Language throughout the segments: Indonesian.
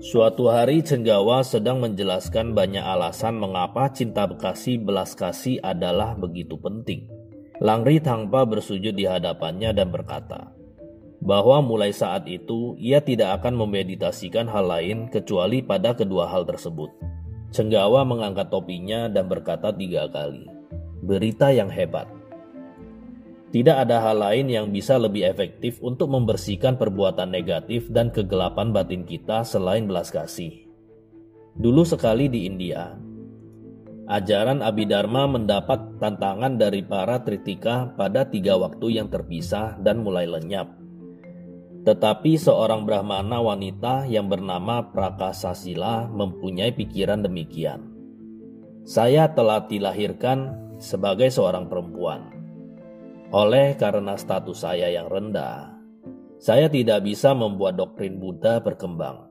Suatu hari Cenggawa sedang menjelaskan banyak alasan mengapa cinta bekasi belas kasih adalah begitu penting. Langri tanpa bersujud di hadapannya dan berkata, bahwa mulai saat itu ia tidak akan memeditasikan hal lain kecuali pada kedua hal tersebut. Cenggawa mengangkat topinya dan berkata tiga kali, berita yang hebat. Tidak ada hal lain yang bisa lebih efektif untuk membersihkan perbuatan negatif dan kegelapan batin kita selain belas kasih. Dulu sekali di India, ajaran Abhidharma mendapat tantangan dari para tritika pada tiga waktu yang terpisah dan mulai lenyap. Tetapi seorang Brahmana wanita yang bernama Prakasasila mempunyai pikiran demikian. Saya telah dilahirkan sebagai seorang perempuan oleh karena status saya yang rendah, saya tidak bisa membuat doktrin Buddha berkembang.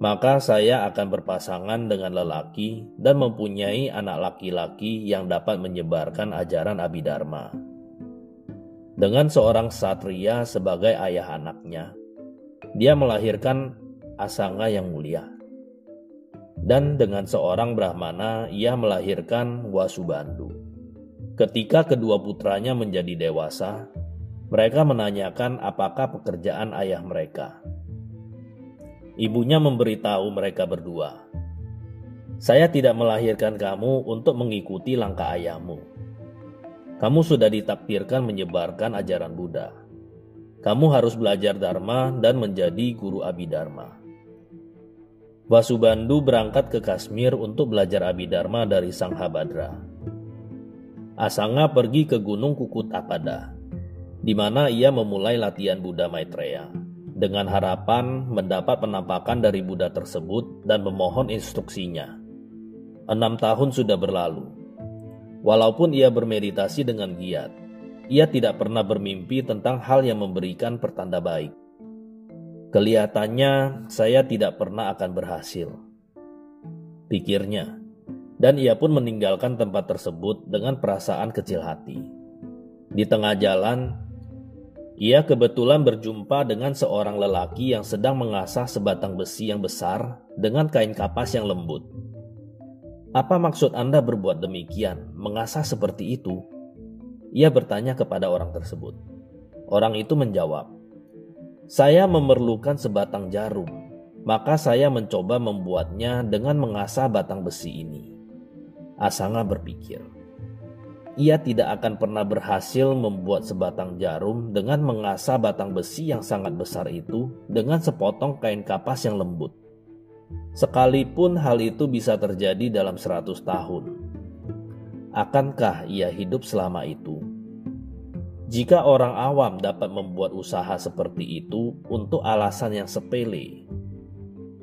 Maka saya akan berpasangan dengan lelaki dan mempunyai anak laki-laki yang dapat menyebarkan ajaran Abhidharma. Dengan seorang satria sebagai ayah anaknya, dia melahirkan Asanga yang mulia. Dan dengan seorang Brahmana, ia melahirkan Wasubandu. Ketika kedua putranya menjadi dewasa, mereka menanyakan apakah pekerjaan ayah mereka. Ibunya memberitahu mereka berdua, "Saya tidak melahirkan kamu untuk mengikuti langkah ayahmu. Kamu sudah ditakdirkan menyebarkan ajaran Buddha. Kamu harus belajar Dharma dan menjadi guru Abhidharma." Wasubandu berangkat ke Kashmir untuk belajar Abhidharma dari Sang Habadra. Asanga pergi ke Gunung Kukut Apada, di mana ia memulai latihan Buddha Maitreya dengan harapan mendapat penampakan dari Buddha tersebut dan memohon instruksinya. Enam tahun sudah berlalu. Walaupun ia bermeditasi dengan giat, ia tidak pernah bermimpi tentang hal yang memberikan pertanda baik. Kelihatannya saya tidak pernah akan berhasil. Pikirnya, dan ia pun meninggalkan tempat tersebut dengan perasaan kecil hati. Di tengah jalan, ia kebetulan berjumpa dengan seorang lelaki yang sedang mengasah sebatang besi yang besar dengan kain kapas yang lembut. Apa maksud Anda berbuat demikian, mengasah seperti itu? Ia bertanya kepada orang tersebut. Orang itu menjawab, "Saya memerlukan sebatang jarum, maka saya mencoba membuatnya dengan mengasah batang besi ini." Asanga berpikir, ia tidak akan pernah berhasil membuat sebatang jarum dengan mengasah batang besi yang sangat besar itu dengan sepotong kain kapas yang lembut. Sekalipun hal itu bisa terjadi dalam seratus tahun, akankah ia hidup selama itu? Jika orang awam dapat membuat usaha seperti itu untuk alasan yang sepele,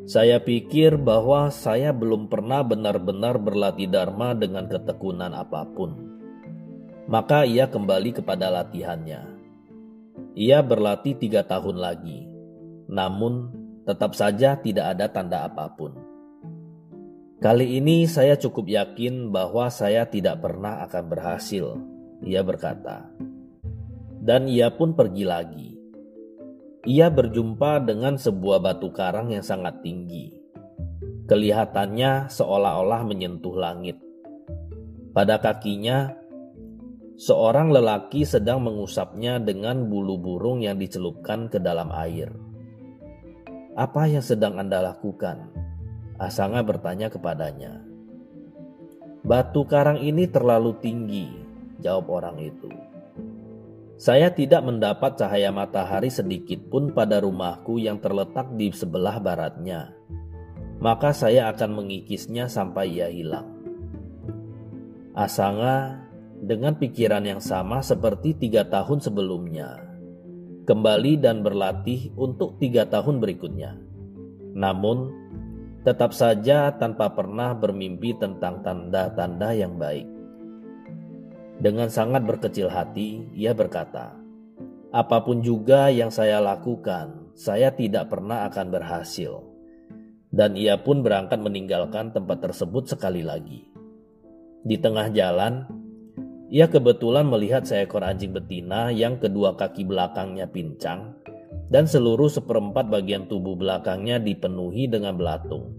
saya pikir bahwa saya belum pernah benar-benar berlatih Dharma dengan ketekunan apa pun. Maka ia kembali kepada latihannya. Ia berlatih tiga tahun lagi, namun tetap saja tidak ada tanda apa pun. Kali ini saya cukup yakin bahwa saya tidak pernah akan berhasil, ia berkata. Dan ia pun pergi lagi ia berjumpa dengan sebuah batu karang yang sangat tinggi. Kelihatannya seolah-olah menyentuh langit. Pada kakinya, seorang lelaki sedang mengusapnya dengan bulu burung yang dicelupkan ke dalam air. Apa yang sedang Anda lakukan? Asanga bertanya kepadanya. Batu karang ini terlalu tinggi, jawab orang itu. Saya tidak mendapat cahaya matahari sedikit pun pada rumahku yang terletak di sebelah baratnya. Maka saya akan mengikisnya sampai ia hilang. Asanga dengan pikiran yang sama seperti tiga tahun sebelumnya, kembali dan berlatih untuk tiga tahun berikutnya. Namun, tetap saja tanpa pernah bermimpi tentang tanda-tanda yang baik. Dengan sangat berkecil hati, ia berkata, "Apa pun juga yang saya lakukan, saya tidak pernah akan berhasil." Dan ia pun berangkat meninggalkan tempat tersebut sekali lagi. Di tengah jalan, ia kebetulan melihat seekor anjing betina yang kedua kaki belakangnya pincang dan seluruh seperempat bagian tubuh belakangnya dipenuhi dengan belatung.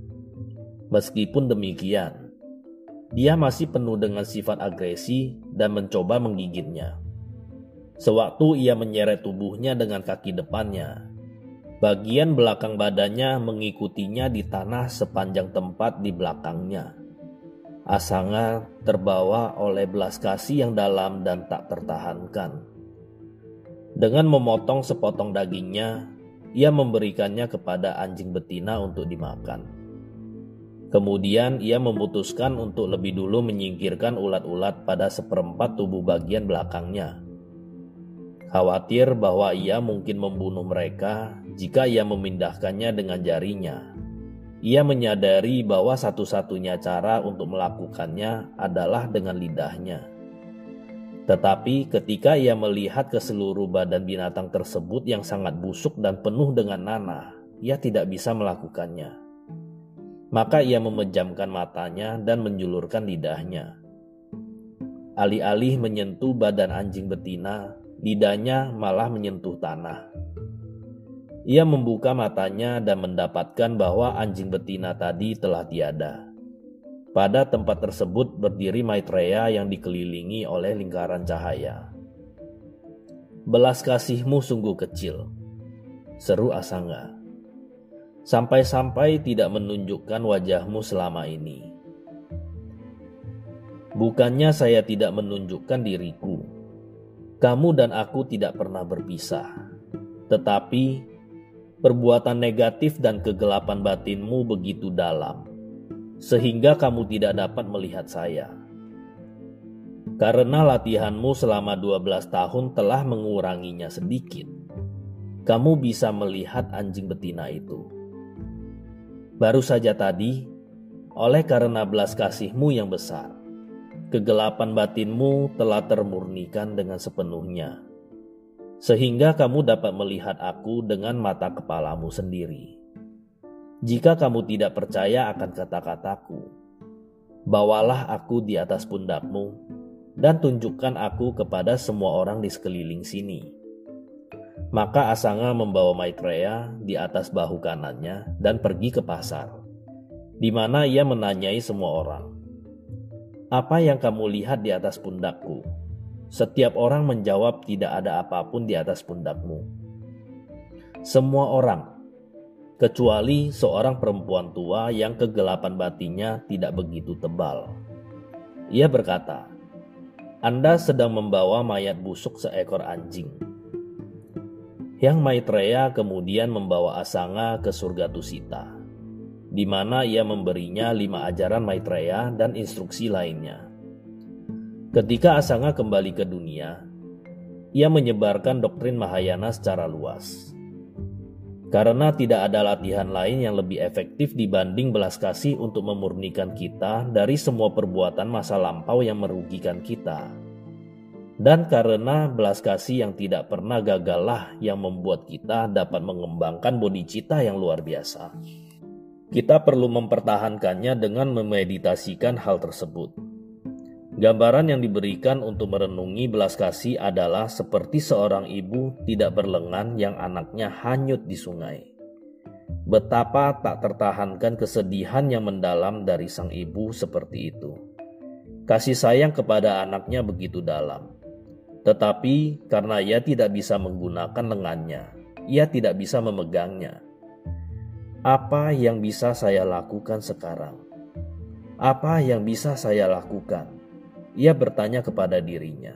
Meskipun demikian, dia masih penuh dengan sifat agresi dan mencoba menggigitnya. Sewaktu ia menyeret tubuhnya dengan kaki depannya, bagian belakang badannya mengikutinya di tanah sepanjang tempat di belakangnya. Asanga terbawa oleh belas kasih yang dalam dan tak tertahankan. Dengan memotong sepotong dagingnya, ia memberikannya kepada anjing betina untuk dimakan. Kemudian ia memutuskan untuk lebih dulu menyingkirkan ulat-ulat pada seperempat tubuh bagian belakangnya. Khawatir bahwa ia mungkin membunuh mereka jika ia memindahkannya dengan jarinya ia menyadari bahwa satu-satunya cara untuk melakukannya adalah dengan lidahnya. Tetapi ketika ia melihat ke seluruh badan binatang tersebut yang sangat busuk dan penuh dengan nanah, ia tidak bisa melakukannya. Maka ia memejamkan matanya dan menjulurkan lidahnya. Alih-alih menyentuh badan anjing betina, lidahnya malah menyentuh tanah. Ia membuka matanya dan mendapatkan bahwa anjing betina tadi telah tiada. Pada tempat tersebut berdiri Maitreya yang dikelilingi oleh lingkaran cahaya. Belas kasihmu sungguh kecil, seru Asanga. Sampai-sampai tidak menunjukkan wajahmu selama ini. Bukannya saya tidak menunjukkan diriku. Kamu dan aku tidak pernah berpisah. Tetapi perbuatan negatif dan kegelapan batinmu begitu dalam, sehingga kamu tidak dapat melihat saya. Karena latihanmu selama 12 tahun telah menguranginya sedikit, kamu bisa melihat anjing betina itu. Baru saja tadi, oleh karena belas kasihmu yang besar, kegelapan batinmu telah termurnikan dengan sepenuhnya sehingga kamu dapat melihat aku dengan mata kepalamu sendiri. Jika kamu tidak percaya akan kata-kataku, bawalah aku di atas pundakmu dan tunjukkan aku kepada semua orang di sekeliling sini. Maka Asanga membawa Maitreya di atas bahu kanannya dan pergi ke pasar, di mana ia menanyai semua orang, "Apa yang kamu lihat di atas pundakku?" Setiap orang menjawab tidak ada apa pun di atas pundakmu. Semua orang, kecuali seorang perempuan tua yang kegelapan batinnya tidak begitu tebal. Ia berkata, Anda sedang membawa mayat busuk seekor anjing. Yang Maitreya kemudian membawa Asanga ke surga Tusita, di mana ia memberinya lima ajaran Maitreya dan instruksi lainnya. Ketika Asanga kembali ke dunia, ia menyebarkan doktrin Mahayana secara luas. Karena tidak ada latihan lain yang lebih efektif dibanding belas kasih untuk memurnikan kita dari semua perbuatan masa lampau yang merugikan kita. Dan karena belas kasih yang tidak pernah gagallah yang membuat kita dapat mengembangkan bodhicitta yang luar biasa. Kita perlu mempertahankannya dengan memeditasikan hal tersebut. Gambaran yang diberikan untuk merenungi belas kasih adalah seperti seorang ibu tidak berlengan yang anaknya hanyut di sungai. Betapa tak tertahankan kesedihan yang mendalam dari sang ibu seperti itu. Kasih sayang kepada anaknya begitu dalam. Tetapi karena ia tidak bisa menggunakan lengannya, ia tidak bisa memegangnya. Apa yang bisa saya lakukan sekarang? Apa yang bisa saya lakukan? Ia bertanya kepada dirinya.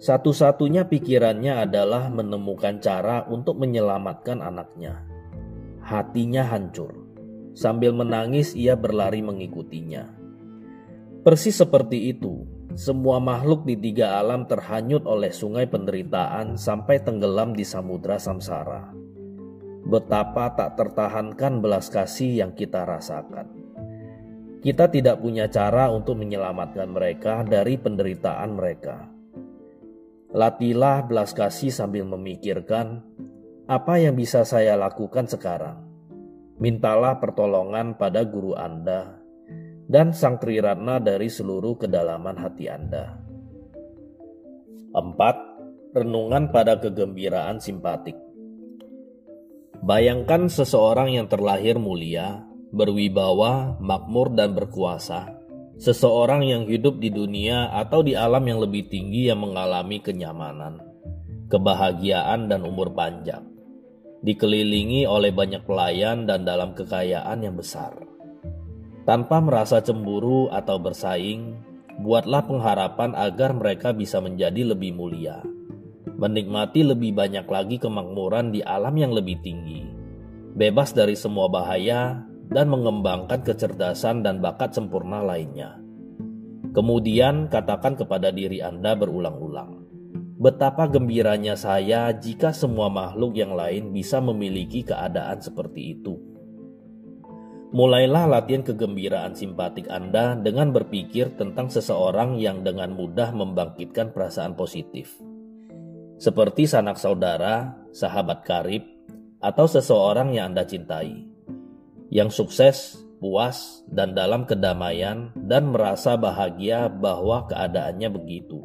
Satu-satunya pikirannya adalah menemukan cara untuk menyelamatkan anaknya. Hatinya hancur. Sambil menangis, ia berlari mengikutinya. Persis seperti itu, semua makhluk di tiga alam terhanyut oleh sungai penderitaan sampai tenggelam di samudra samsara. Betapa tak tertahankan belas kasih yang kita rasakan. Kita tidak punya cara untuk menyelamatkan mereka dari penderitaan mereka. Latilah belas kasih sambil memikirkan apa yang bisa saya lakukan sekarang. Mintalah pertolongan pada guru Anda dan Sang Triratna dari seluruh kedalaman hati Anda. 4. Renungan pada kegembiraan simpatik Bayangkan seseorang yang terlahir mulia, berwibawa, makmur, dan berkuasa. Seseorang yang hidup di dunia atau di alam yang lebih tinggi yang mengalami kenyamanan, kebahagiaan, dan umur panjang. Dikelilingi oleh banyak pelayan dan dalam kekayaan yang besar. Tanpa merasa cemburu atau bersaing, buatlah pengharapan agar mereka bisa menjadi lebih mulia menikmati lebih banyak lagi kemakmuran di alam yang lebih tinggi, bebas dari semua bahaya, dan mengembangkan kecerdasan dan bakat sempurna lainnya. Kemudian katakan kepada diri Anda berulang-ulang, betapa gembiranya saya jika semua makhluk yang lain bisa memiliki keadaan seperti itu. Mulailah latihan kegembiraan simpatik Anda dengan berpikir tentang seseorang yang dengan mudah membangkitkan perasaan positif seperti sanak saudara, sahabat karib, atau seseorang yang Anda cintai, yang sukses, puas, dan dalam kedamaian, dan merasa bahagia bahwa keadaannya begitu.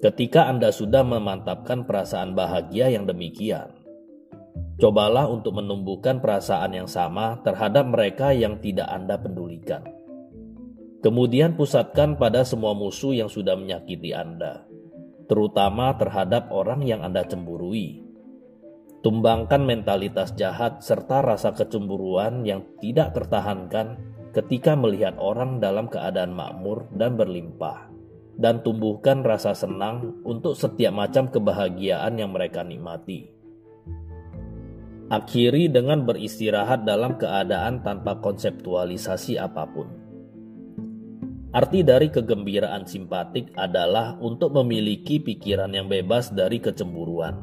Ketika Anda sudah memantapkan perasaan bahagia yang demikian, cobalah untuk menumbuhkan perasaan yang sama terhadap mereka yang tidak Anda pedulikan. Kemudian pusatkan pada semua musuh yang sudah menyakiti Anda terutama terhadap orang yang Anda cemburui. Tumbangkan mentalitas jahat serta rasa kecemburuan yang tidak tertahankan ketika melihat orang dalam keadaan makmur dan berlimpah, dan tumbuhkan rasa senang untuk setiap macam kebahagiaan yang mereka nikmati. Akhiri dengan beristirahat dalam keadaan tanpa konseptualisasi apa pun Arti dari kegembiraan simpatik adalah untuk memiliki pikiran yang bebas dari kecemburuan.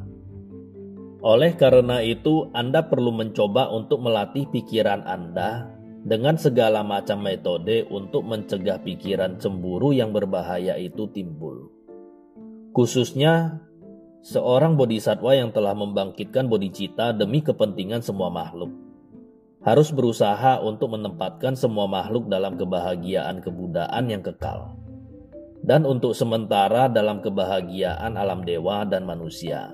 Oleh karena itu, Anda perlu mencoba untuk melatih pikiran Anda dengan segala macam metode untuk mencegah pikiran cemburu yang berbahaya itu timbul. Khususnya seorang bodhisatwa yang telah membangkitkan bodhicitta demi kepentingan semua makhluk harus berusaha untuk menempatkan semua makhluk dalam kebahagiaan kebudaan yang kekal, dan untuk sementara dalam kebahagiaan alam dewa dan manusia.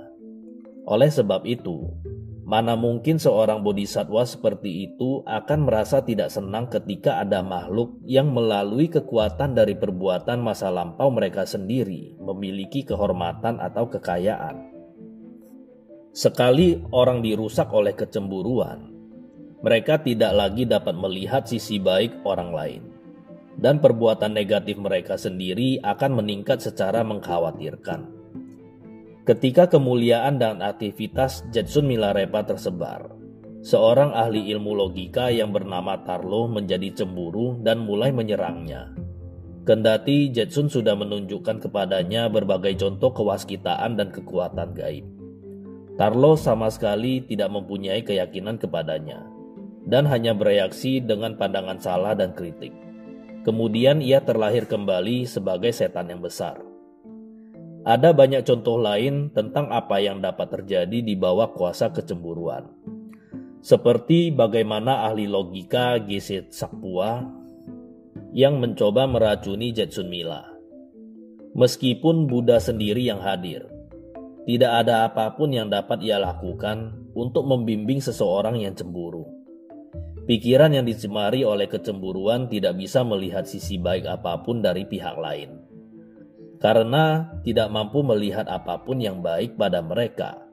Oleh sebab itu, mana mungkin seorang bodhisatwa seperti itu akan merasa tidak senang ketika ada makhluk yang melalui kekuatan dari perbuatan masa lampau mereka sendiri memiliki kehormatan atau kekayaan. Sekali orang dirusak oleh kecemburuan, mereka tidak lagi dapat melihat sisi baik orang lain, dan perbuatan negatif mereka sendiri akan meningkat secara mengkhawatirkan. Ketika kemuliaan dan aktivitas Jetsun Milarepa tersebar, seorang ahli ilmu logika yang bernama Tarlo menjadi cemburu dan mulai menyerangnya. Kendati Jetsun sudah menunjukkan kepadanya berbagai contoh kewaskitaan dan kekuatan gaib. Tarlo sama sekali tidak mempunyai keyakinan kepadanya dan hanya bereaksi dengan pandangan salah dan kritik. Kemudian ia terlahir kembali sebagai setan yang besar. Ada banyak contoh lain tentang apa yang dapat terjadi di bawah kuasa kecemburuan. Seperti bagaimana ahli logika Geset Sakpua yang mencoba meracuni Jetsun Mila. Meskipun Buddha sendiri yang hadir, tidak ada apa pun yang dapat ia lakukan untuk membimbing seseorang yang cemburu. Pikiran yang dicemari oleh kecemburuan tidak bisa melihat sisi baik apa pun dari pihak lain, karena tidak mampu melihat apa pun yang baik pada mereka.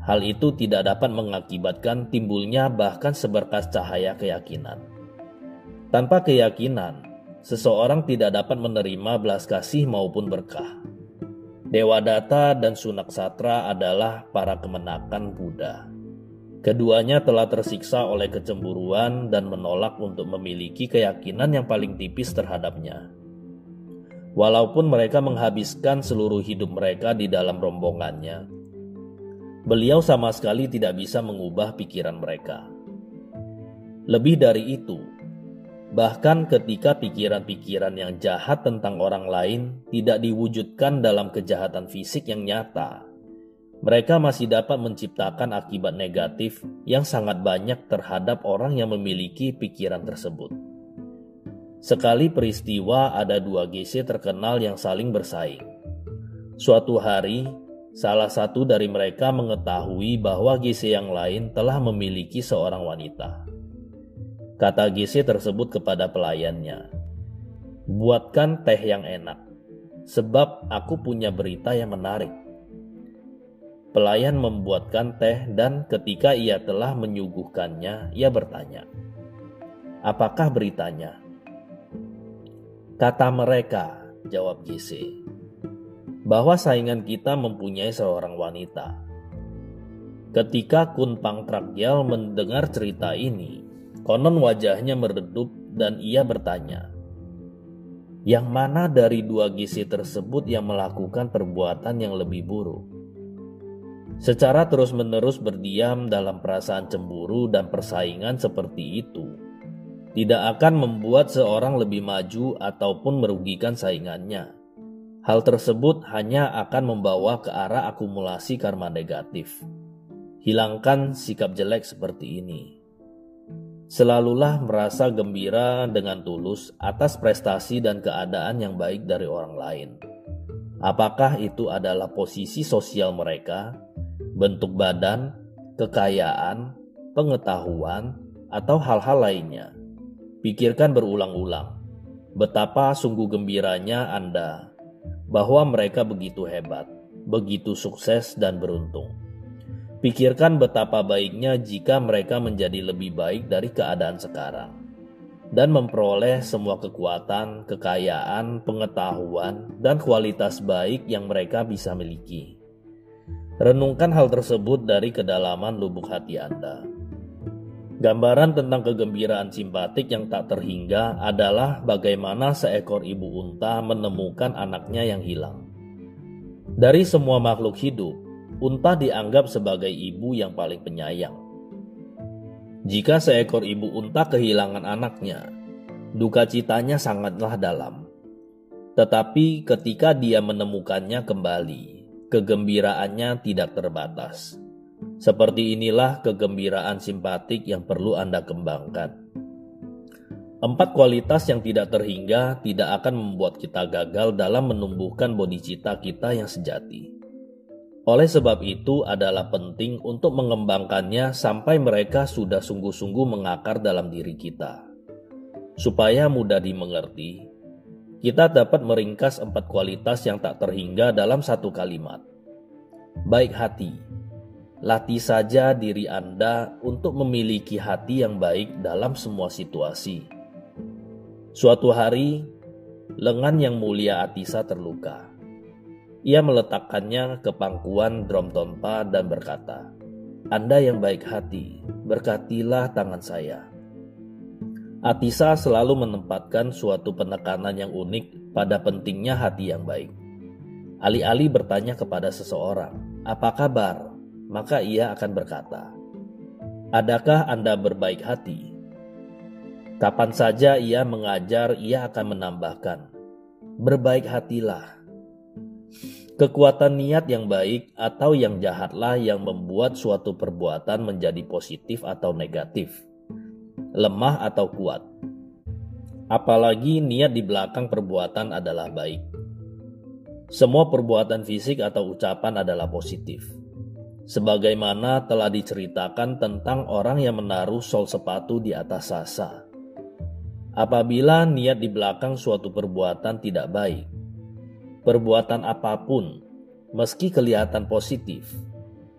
Hal itu tidak dapat mengakibatkan timbulnya bahkan seberkas cahaya keyakinan. Tanpa keyakinan, seseorang tidak dapat menerima belas kasih maupun berkah. Dewa Data dan Sunak Satra adalah para kemenakan Buddha. Keduanya telah tersiksa oleh kecemburuan dan menolak untuk memiliki keyakinan yang paling tipis terhadapnya. Walaupun mereka menghabiskan seluruh hidup mereka di dalam rombongannya, beliau sama sekali tidak bisa mengubah pikiran mereka. Lebih dari itu, bahkan ketika pikiran-pikiran yang jahat tentang orang lain tidak diwujudkan dalam kejahatan fisik yang nyata, mereka masih dapat menciptakan akibat negatif yang sangat banyak terhadap orang yang memiliki pikiran tersebut. Sekali peristiwa ada dua GC terkenal yang saling bersaing. Suatu hari, salah satu dari mereka mengetahui bahwa GC yang lain telah memiliki seorang wanita. Kata GC tersebut kepada pelayannya, "Buatkan teh yang enak, sebab aku punya berita yang menarik." Pelayan membuatkan teh dan ketika ia telah menyuguhkannya, ia bertanya, "Apakah beritanya?" Kata mereka, jawab GC, bahwa saingan kita mempunyai seorang wanita. Ketika Kun Pang Trakyal mendengar cerita ini, konon wajahnya meredup dan ia bertanya, yang mana dari dua GC tersebut yang melakukan perbuatan yang lebih buruk? Secara terus-menerus berdiam dalam perasaan cemburu dan persaingan seperti itu, tidak akan membuat seorang lebih maju ataupun merugikan saingannya. Hal tersebut hanya akan membawa ke arah akumulasi karma negatif. Hilangkan sikap jelek seperti ini. Selalulah merasa gembira dengan tulus atas prestasi dan keadaan yang baik dari orang lain. Apakah itu adalah posisi sosial mereka bentuk badan, kekayaan, pengetahuan, atau hal-hal lainnya. Pikirkan berulang-ulang betapa sungguh gembiranya Anda bahwa mereka begitu hebat, begitu sukses, dan beruntung. Pikirkan betapa baiknya jika mereka menjadi lebih baik dari keadaan sekarang dan memperoleh semua kekuatan, kekayaan, pengetahuan, dan kualitas baik yang mereka bisa miliki. Renungkan hal tersebut dari kedalaman lubuk hati Anda. Gambaran tentang kegembiraan simpatik yang tak terhingga adalah bagaimana seekor ibu unta menemukan anaknya yang hilang. Dari semua makhluk hidup, unta dianggap sebagai ibu yang paling penyayang. Jika seekor ibu unta kehilangan anaknya, duka citanya sangatlah dalam. Tetapi ketika dia menemukannya kembali, kegembiraannya tidak terbatas. Seperti inilah kegembiraan simpatik yang perlu Anda kembangkan. Empat kualitas yang tidak terhingga tidak akan membuat kita gagal dalam menumbuhkan bodhicitta kita yang sejati. Oleh sebab itu adalah penting untuk mengembangkannya sampai mereka sudah sungguh-sungguh mengakar dalam diri kita. Supaya mudah dimengerti, kita dapat meringkas empat kualitas yang tak terhingga dalam satu kalimat. Baik hati, latih saja diri Anda untuk memiliki hati yang baik dalam semua situasi. Suatu hari, lengan yang mulia Atisa terluka. Ia meletakkannya ke pangkuan drum tonpa dan berkata, Anda yang baik hati, berkatilah tangan saya. Atisa selalu menempatkan suatu penekanan yang unik pada pentingnya hati yang baik. Alih-alih bertanya kepada seseorang, "Apa kabar?" Maka ia akan berkata, "Adakah Anda berbaik hati?" Kapan saja ia mengajar, ia akan menambahkan, "Berbaik hatilah." Kekuatan niat yang baik atau yang jahatlah yang membuat suatu perbuatan menjadi positif atau negatif lemah atau kuat. Apalagi niat di belakang perbuatan adalah baik. Semua perbuatan fisik atau ucapan adalah positif. Sebagaimana telah diceritakan tentang orang yang menaruh sol sepatu di atas sasa. Apabila niat di belakang suatu perbuatan tidak baik, perbuatan apa pun, meski kelihatan positif,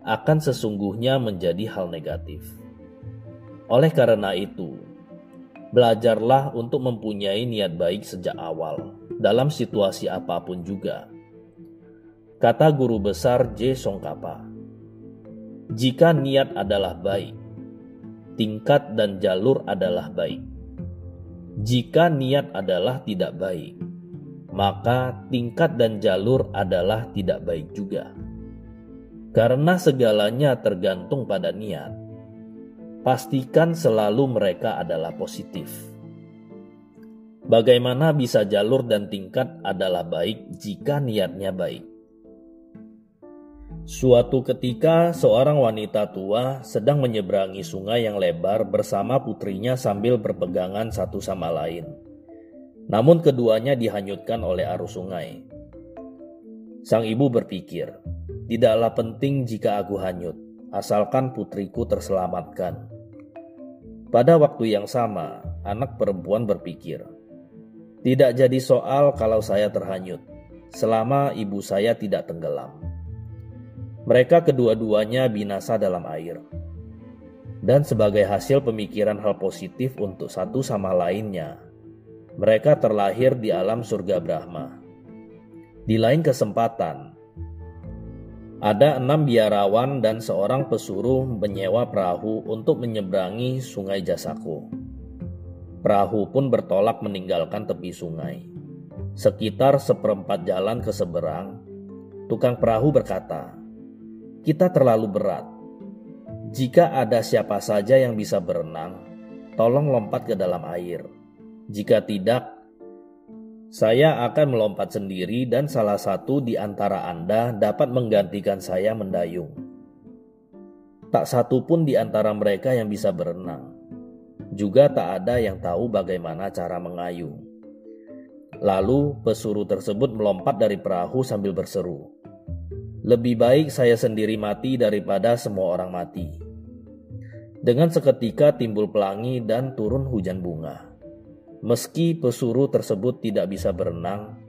akan sesungguhnya menjadi hal negatif. Oleh karena itu, belajarlah untuk mempunyai niat baik sejak awal dalam situasi apa pun juga. Kata guru besar J. Songkapa, jika niat adalah baik, tingkat dan jalur adalah baik. Jika niat adalah tidak baik, maka tingkat dan jalur adalah tidak baik juga. Karena segalanya tergantung pada niat pastikan selalu mereka adalah positif. Bagaimana bisa jalur dan tingkat adalah baik jika niatnya baik? Suatu ketika, seorang wanita tua sedang menyeberangi sungai yang lebar bersama putrinya sambil berpegangan satu sama lain. Namun, keduanya dihanyutkan oleh arus sungai. Sang ibu berpikir, Tidaklah penting jika aku hanyut, asalkan putriku terselamatkan. Pada waktu yang sama, anak perempuan berpikir, "Tidak jadi soal kalau saya terhanyut, selama ibu saya tidak tenggelam." Mereka kedua-duanya binasa dalam air. Dan sebagai hasil pemikiran hal positif untuk satu sama lainnya, mereka terlahir di alam surga Brahma. Di lain kesempatan, ada enam biarawan dan seorang pesuruh menyewa perahu untuk menyeberangi sungai Jasako. Perahu pun bertolak meninggalkan tepi sungai. Sekitar seperempat jalan ke seberang, tukang perahu berkata, kita terlalu berat. Jika ada siapa saja yang bisa berenang, tolong lompat ke dalam air. Jika tidak, saya akan melompat sendiri dan salah satu di antara Anda dapat menggantikan saya mendayung. Tak satu pun di antara mereka yang bisa berenang. Juga tak ada yang tahu bagaimana cara mengayuh. Lalu pesuruh tersebut melompat dari perahu sambil berseru, lebih baik saya sendiri mati daripada semua orang mati. Dengan seketika timbul pelangi dan turun hujan bunga. Meski pesuruh tersebut tidak bisa berenang,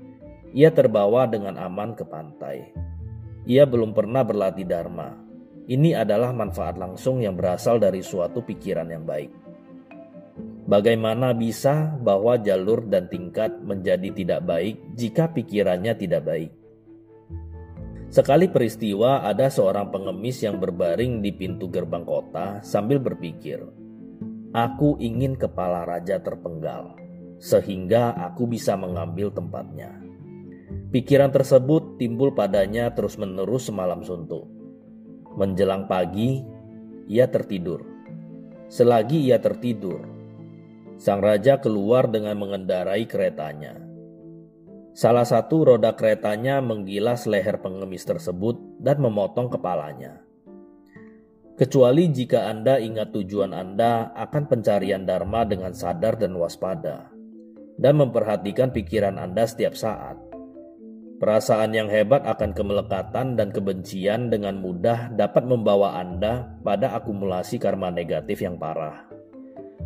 ia terbawa dengan aman ke pantai. Ia belum pernah berlatih dharma. Ini adalah manfaat langsung yang berasal dari suatu pikiran yang baik. Bagaimana bisa bahwa jalur dan tingkat menjadi tidak baik jika pikirannya tidak baik? Sekali peristiwa ada seorang pengemis yang berbaring di pintu gerbang kota sambil berpikir, Aku ingin kepala raja terpenggal, sehingga aku bisa mengambil tempatnya. Pikiran tersebut timbul padanya terus-menerus semalam suntuk. Menjelang pagi, ia tertidur. Selagi ia tertidur, sang raja keluar dengan mengendarai keretanya. Salah satu roda keretanya menggilas leher pengemis tersebut dan memotong kepalanya. Kecuali jika Anda ingat tujuan Anda akan pencarian Dharma dengan sadar dan waspada, dan memperhatikan pikiran Anda setiap saat. Perasaan yang hebat akan kemelekatan dan kebencian dengan mudah dapat membawa Anda pada akumulasi karma negatif yang parah.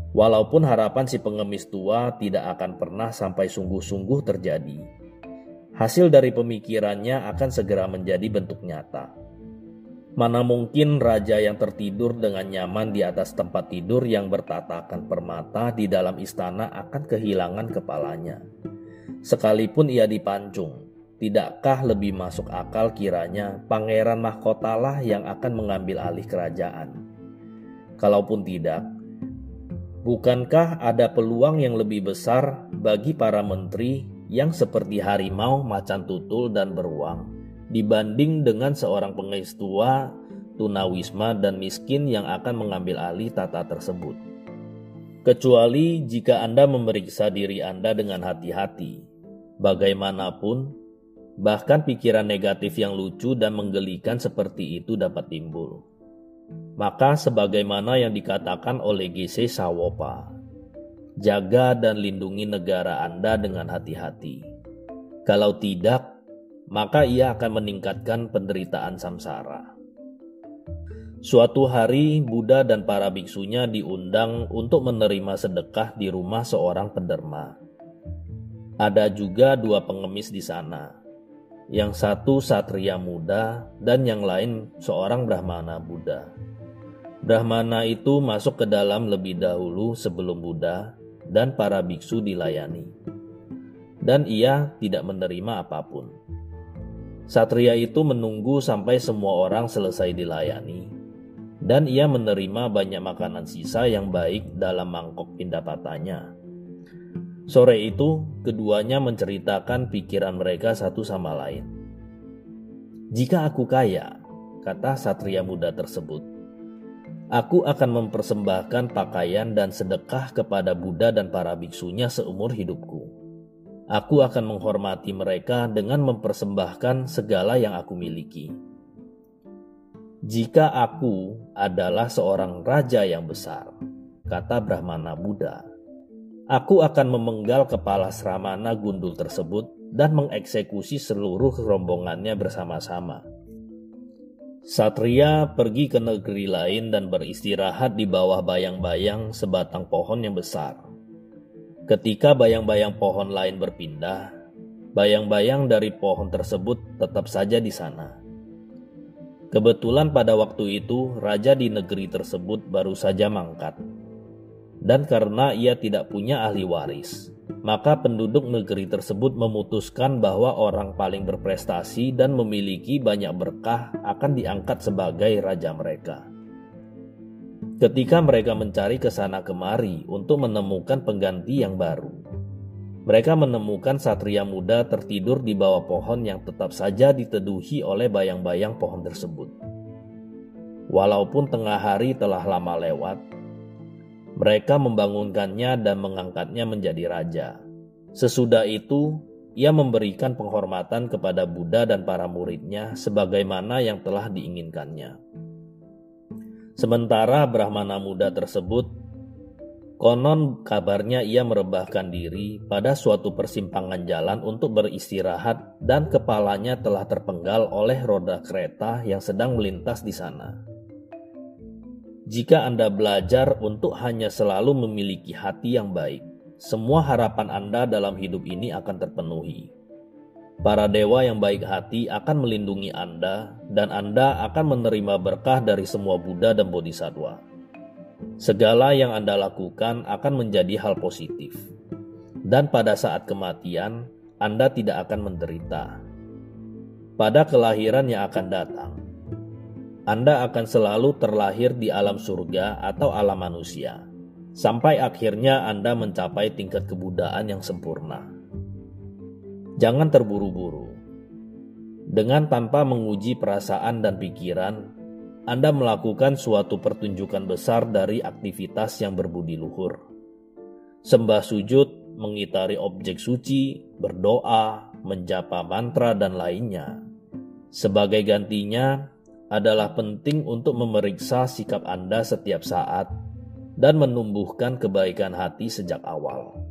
Walaupun harapan si pengemis tua tidak akan pernah sampai sungguh-sungguh terjadi, hasil dari pemikirannya akan segera menjadi bentuk nyata. Mana mungkin raja yang tertidur dengan nyaman di atas tempat tidur yang bertatakan permata di dalam istana akan kehilangan kepalanya. Sekalipun ia dipancung, tidakkah lebih masuk akal kiranya pangeran mahkotalah yang akan mengambil alih kerajaan? Kalaupun tidak, Bukankah ada peluang yang lebih besar bagi para menteri yang seperti harimau, macan tutul, dan beruang dibanding dengan seorang pengais tua, tunawisma, dan miskin yang akan mengambil alih tata tersebut? Kecuali jika Anda memeriksa diri Anda dengan hati-hati, bagaimanapun, bahkan pikiran negatif yang lucu dan menggelikan seperti itu dapat timbul. Maka sebagaimana yang dikatakan oleh GC Sawopa, jaga dan lindungi negara Anda dengan hati-hati. Kalau tidak, maka ia akan meningkatkan penderitaan samsara. Suatu hari, Buddha dan para biksunya diundang untuk menerima sedekah di rumah seorang penderma. Ada juga dua pengemis di sana. Yang satu satria muda dan yang lain seorang brahmana Buddha. Brahmana itu masuk ke dalam lebih dahulu sebelum Buddha dan para biksu dilayani. Dan ia tidak menerima apa pun. Satria itu menunggu sampai semua orang selesai dilayani. Dan ia menerima banyak makanan sisa yang baik dalam mangkok pindapatannya. Sore itu, keduanya menceritakan pikiran mereka satu sama lain. Jika aku kaya, kata satria muda tersebut, Aku akan mempersembahkan pakaian dan sedekah kepada Buddha dan para biksunya seumur hidupku. Aku akan menghormati mereka dengan mempersembahkan segala yang aku miliki. Jika aku adalah seorang raja yang besar, kata Brahmana Buddha, aku akan memenggal kepala Sramana gundul tersebut dan mengeksekusi seluruh rombongannya bersama-sama Satria pergi ke negeri lain dan beristirahat di bawah bayang-bayang sebatang pohon yang besar. Ketika bayang-bayang pohon lain berpindah, bayang-bayang dari pohon tersebut tetap saja di sana. Kebetulan pada waktu itu raja di negeri tersebut baru saja mangkat. Dan karena ia tidak punya ahli waris, maka penduduk negeri tersebut memutuskan bahwa orang paling berprestasi dan memiliki banyak berkah akan diangkat sebagai raja mereka. Ketika mereka mencari ke sana kemari untuk menemukan pengganti yang baru, mereka menemukan satria muda tertidur di bawah pohon yang tetap saja diteduhi oleh bayang-bayang pohon tersebut. Walaupun tengah hari telah lama lewat, mereka membangunkannya dan mengangkatnya menjadi raja. Sesudah itu, ia memberikan penghormatan kepada Buddha dan para muridnya sebagaimana yang telah diinginkannya. Sementara Brahmana muda tersebut, konon kabarnya ia merebahkan diri pada suatu persimpangan jalan untuk beristirahat dan kepalanya telah terpenggal oleh roda kereta yang sedang melintas di sana. Jika Anda belajar untuk hanya selalu memiliki hati yang baik, semua harapan Anda dalam hidup ini akan terpenuhi. Para dewa yang baik hati akan melindungi Anda, dan Anda akan menerima berkah dari semua Buddha dan Bodhisattva. Segala yang Anda lakukan akan menjadi hal positif, dan pada saat kematian Anda tidak akan menderita. Pada kelahiran yang akan datang, anda akan selalu terlahir di alam surga atau alam manusia, sampai akhirnya Anda mencapai tingkat kebudaan yang sempurna. Jangan terburu-buru. Dengan tanpa menguji perasaan dan pikiran, Anda melakukan suatu pertunjukan besar dari aktivitas yang berbudi luhur. Sembah sujud, mengitari objek suci, berdoa, menjapa mantra, dan lainnya. Sebagai gantinya, adalah penting untuk memeriksa sikap Anda setiap saat dan menumbuhkan kebaikan hati sejak awal.